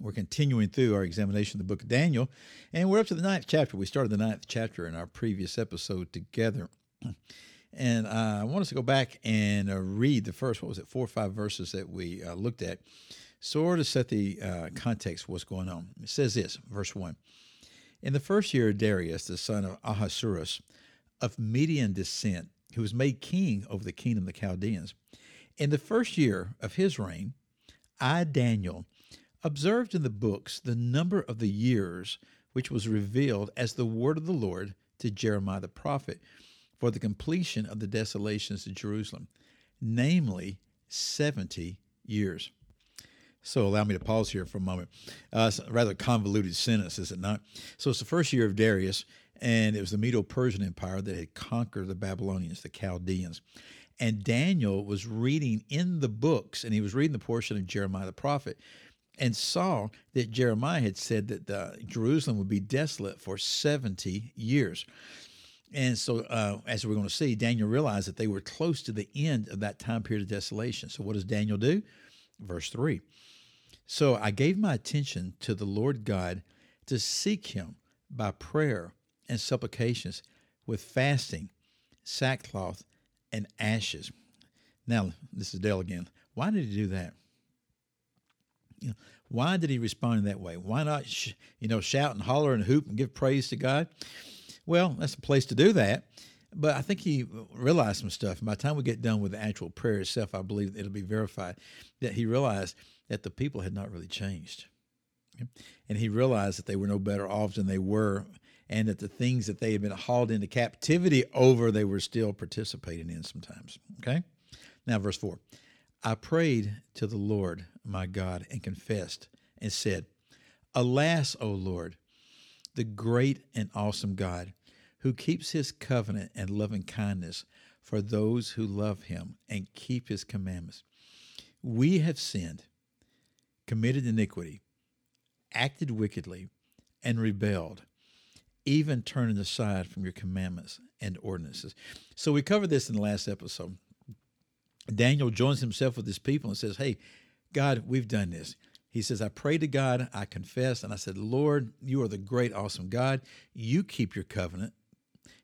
We're continuing through our examination of the book of Daniel, and we're up to the ninth chapter. We started the ninth chapter in our previous episode together. And uh, I want us to go back and uh, read the first, what was it, four or five verses that we uh, looked at, sort of set the uh, context what's going on. It says this, verse 1 In the first year of Darius, the son of Ahasuerus, of Median descent, who was made king over the kingdom of the Chaldeans, in the first year of his reign, I, Daniel, observed in the books the number of the years which was revealed as the word of the Lord to Jeremiah the prophet for the completion of the desolations of Jerusalem, namely 70 years. So allow me to pause here for a moment. Uh, it's a rather convoluted sentence, is it not? So it's the first year of Darius, and it was the Medo Persian Empire that had conquered the Babylonians, the Chaldeans. And Daniel was reading in the books, and he was reading the portion of Jeremiah the prophet and saw that Jeremiah had said that Jerusalem would be desolate for 70 years. And so, uh, as we're going to see, Daniel realized that they were close to the end of that time period of desolation. So, what does Daniel do? Verse 3 So I gave my attention to the Lord God to seek him by prayer and supplications with fasting, sackcloth, and ashes. Now, this is Dale again. Why did he do that? You know, why did he respond in that way? Why not, sh- you know, shout and holler and hoop and give praise to God? Well, that's a place to do that. But I think he realized some stuff. By the time we get done with the actual prayer itself, I believe it'll be verified that he realized that the people had not really changed. And he realized that they were no better off than they were, and that the things that they had been hauled into captivity over, they were still participating in sometimes. Okay? Now, verse 4 I prayed to the Lord my God and confessed and said, Alas, O Lord, the great and awesome God, who keeps his covenant and loving kindness for those who love him and keep his commandments. We have sinned, committed iniquity, acted wickedly, and rebelled, even turning aside from your commandments and ordinances. So we covered this in the last episode. Daniel joins himself with his people and says, Hey, God, we've done this. He says, I pray to God, I confess, and I said, Lord, you are the great, awesome God. You keep your covenant,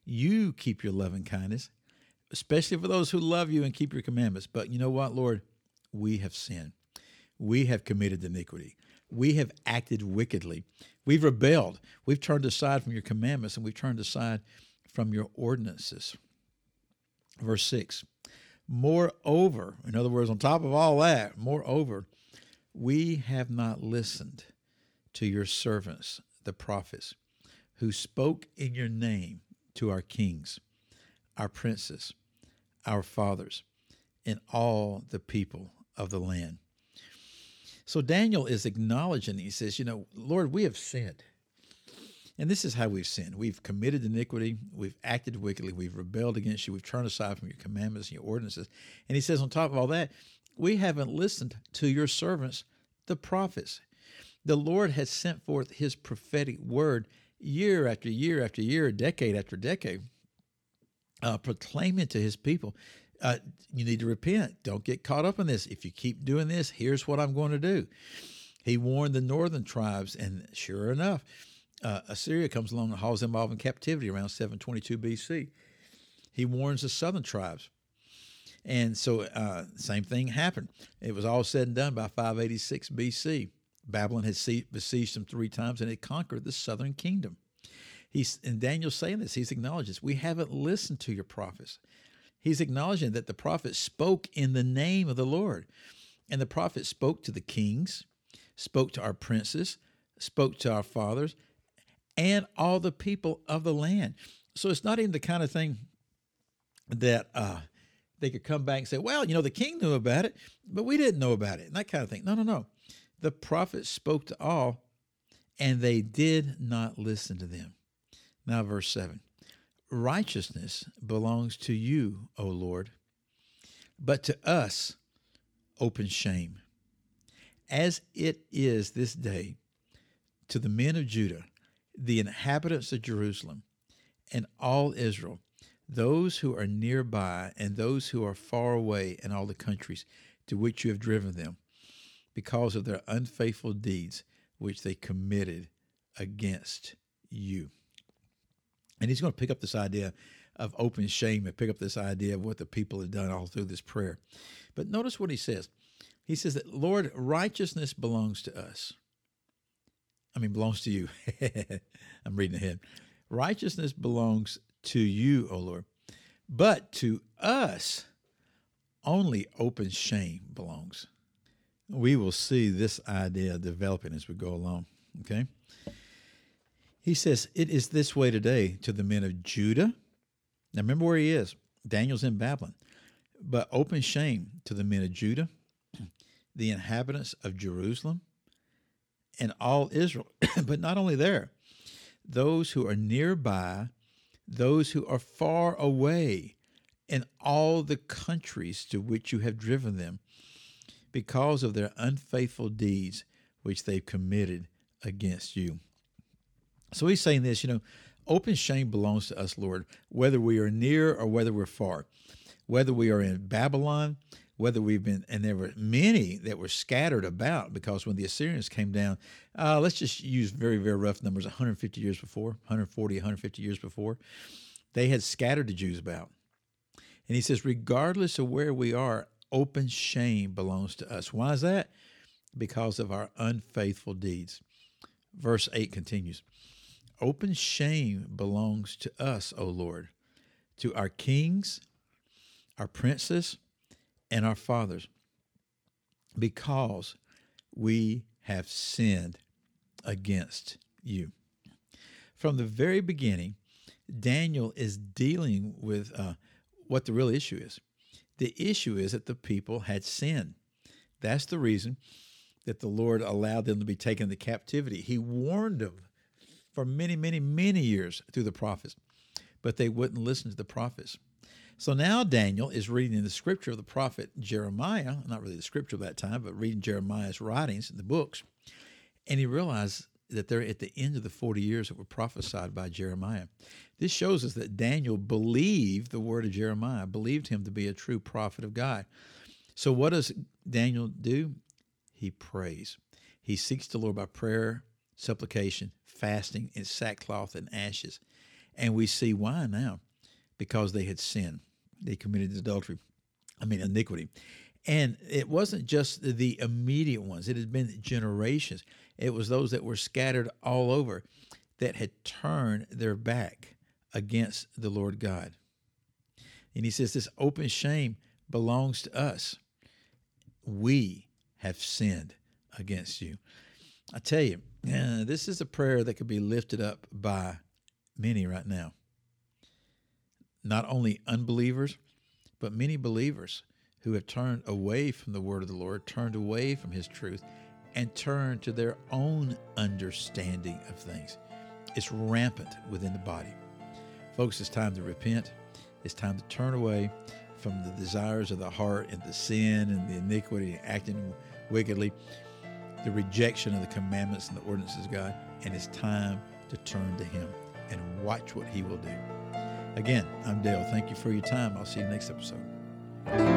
you keep your loving kindness, especially for those who love you and keep your commandments. But you know what, Lord? We have sinned. We have committed iniquity. We have acted wickedly. We've rebelled. We've turned aside from your commandments and we've turned aside from your ordinances. Verse 6 Moreover, in other words, on top of all that, moreover, we have not listened to your servants, the prophets, who spoke in your name to our kings, our princes, our fathers, and all the people of the land. So Daniel is acknowledging, he says, You know, Lord, we have sinned. And this is how we've sinned. We've committed iniquity. We've acted wickedly. We've rebelled against you. We've turned aside from your commandments and your ordinances. And he says, on top of all that, we haven't listened to your servants, the prophets. The Lord has sent forth his prophetic word year after year after year, decade after decade, uh, proclaiming to his people, uh, you need to repent. Don't get caught up in this. If you keep doing this, here's what I'm going to do. He warned the northern tribes, and sure enough, uh, Assyria comes along and hauls them off in captivity around 722 BC. He warns the southern tribes. And so, uh, same thing happened. It was all said and done by 586 BC. Babylon had besieged them three times and it conquered the southern kingdom. He's, and Daniel's saying this, he's acknowledges, we haven't listened to your prophets. He's acknowledging that the prophets spoke in the name of the Lord. And the prophets spoke to the kings, spoke to our princes, spoke to our fathers, and all the people of the land. So it's not even the kind of thing that uh, they could come back and say, well, you know, the king knew about it, but we didn't know about it, and that kind of thing. No, no, no. The prophets spoke to all, and they did not listen to them. Now, verse 7 righteousness belongs to you, O Lord, but to us open shame. As it is this day to the men of Judah, the inhabitants of Jerusalem, and all Israel, those who are nearby and those who are far away in all the countries to which you have driven them, because of their unfaithful deeds which they committed against you. And he's going to pick up this idea of open shame and pick up this idea of what the people have done all through this prayer. But notice what he says. He says that, Lord, righteousness belongs to us. I mean, belongs to you. I'm reading ahead. Righteousness belongs to you, O Lord. But to us, only open shame belongs. We will see this idea developing as we go along. Okay? He says, It is this way today to the men of Judah. Now remember where he is. Daniel's in Babylon. But open shame to the men of Judah, the inhabitants of Jerusalem, and all Israel. but not only there, those who are nearby, those who are far away, in all the countries to which you have driven them, because of their unfaithful deeds which they've committed against you. So he's saying this, you know, open shame belongs to us, Lord, whether we are near or whether we're far, whether we are in Babylon, whether we've been, and there were many that were scattered about because when the Assyrians came down, uh, let's just use very, very rough numbers 150 years before, 140, 150 years before, they had scattered the Jews about. And he says, regardless of where we are, open shame belongs to us. Why is that? Because of our unfaithful deeds. Verse 8 continues Open shame belongs to us, O Lord, to our kings, our princes, and our fathers, because we have sinned against you. From the very beginning, Daniel is dealing with uh, what the real issue is. The issue is that the people had sinned. That's the reason that the Lord allowed them to be taken into captivity. He warned them for many, many, many years through the prophets, but they wouldn't listen to the prophets. So now Daniel is reading in the scripture of the prophet Jeremiah, not really the scripture of that time, but reading Jeremiah's writings, the books, and he realized that they're at the end of the 40 years that were prophesied by Jeremiah. This shows us that Daniel believed the word of Jeremiah, believed him to be a true prophet of God. So what does Daniel do? He prays. He seeks the Lord by prayer, supplication, fasting, and sackcloth and ashes. And we see why now. Because they had sinned. They committed adultery. I mean iniquity. And it wasn't just the immediate ones, it had been generations. It was those that were scattered all over that had turned their back against the Lord God. And he says, This open shame belongs to us. We have sinned against you. I tell you, uh, this is a prayer that could be lifted up by many right now. Not only unbelievers, but many believers who have turned away from the word of the Lord, turned away from his truth, and turned to their own understanding of things. It's rampant within the body. Folks, it's time to repent. It's time to turn away from the desires of the heart and the sin and the iniquity and acting wickedly, the rejection of the commandments and the ordinances of God. And it's time to turn to Him and watch what He will do. Again, I'm Dale. Thank you for your time. I'll see you next episode.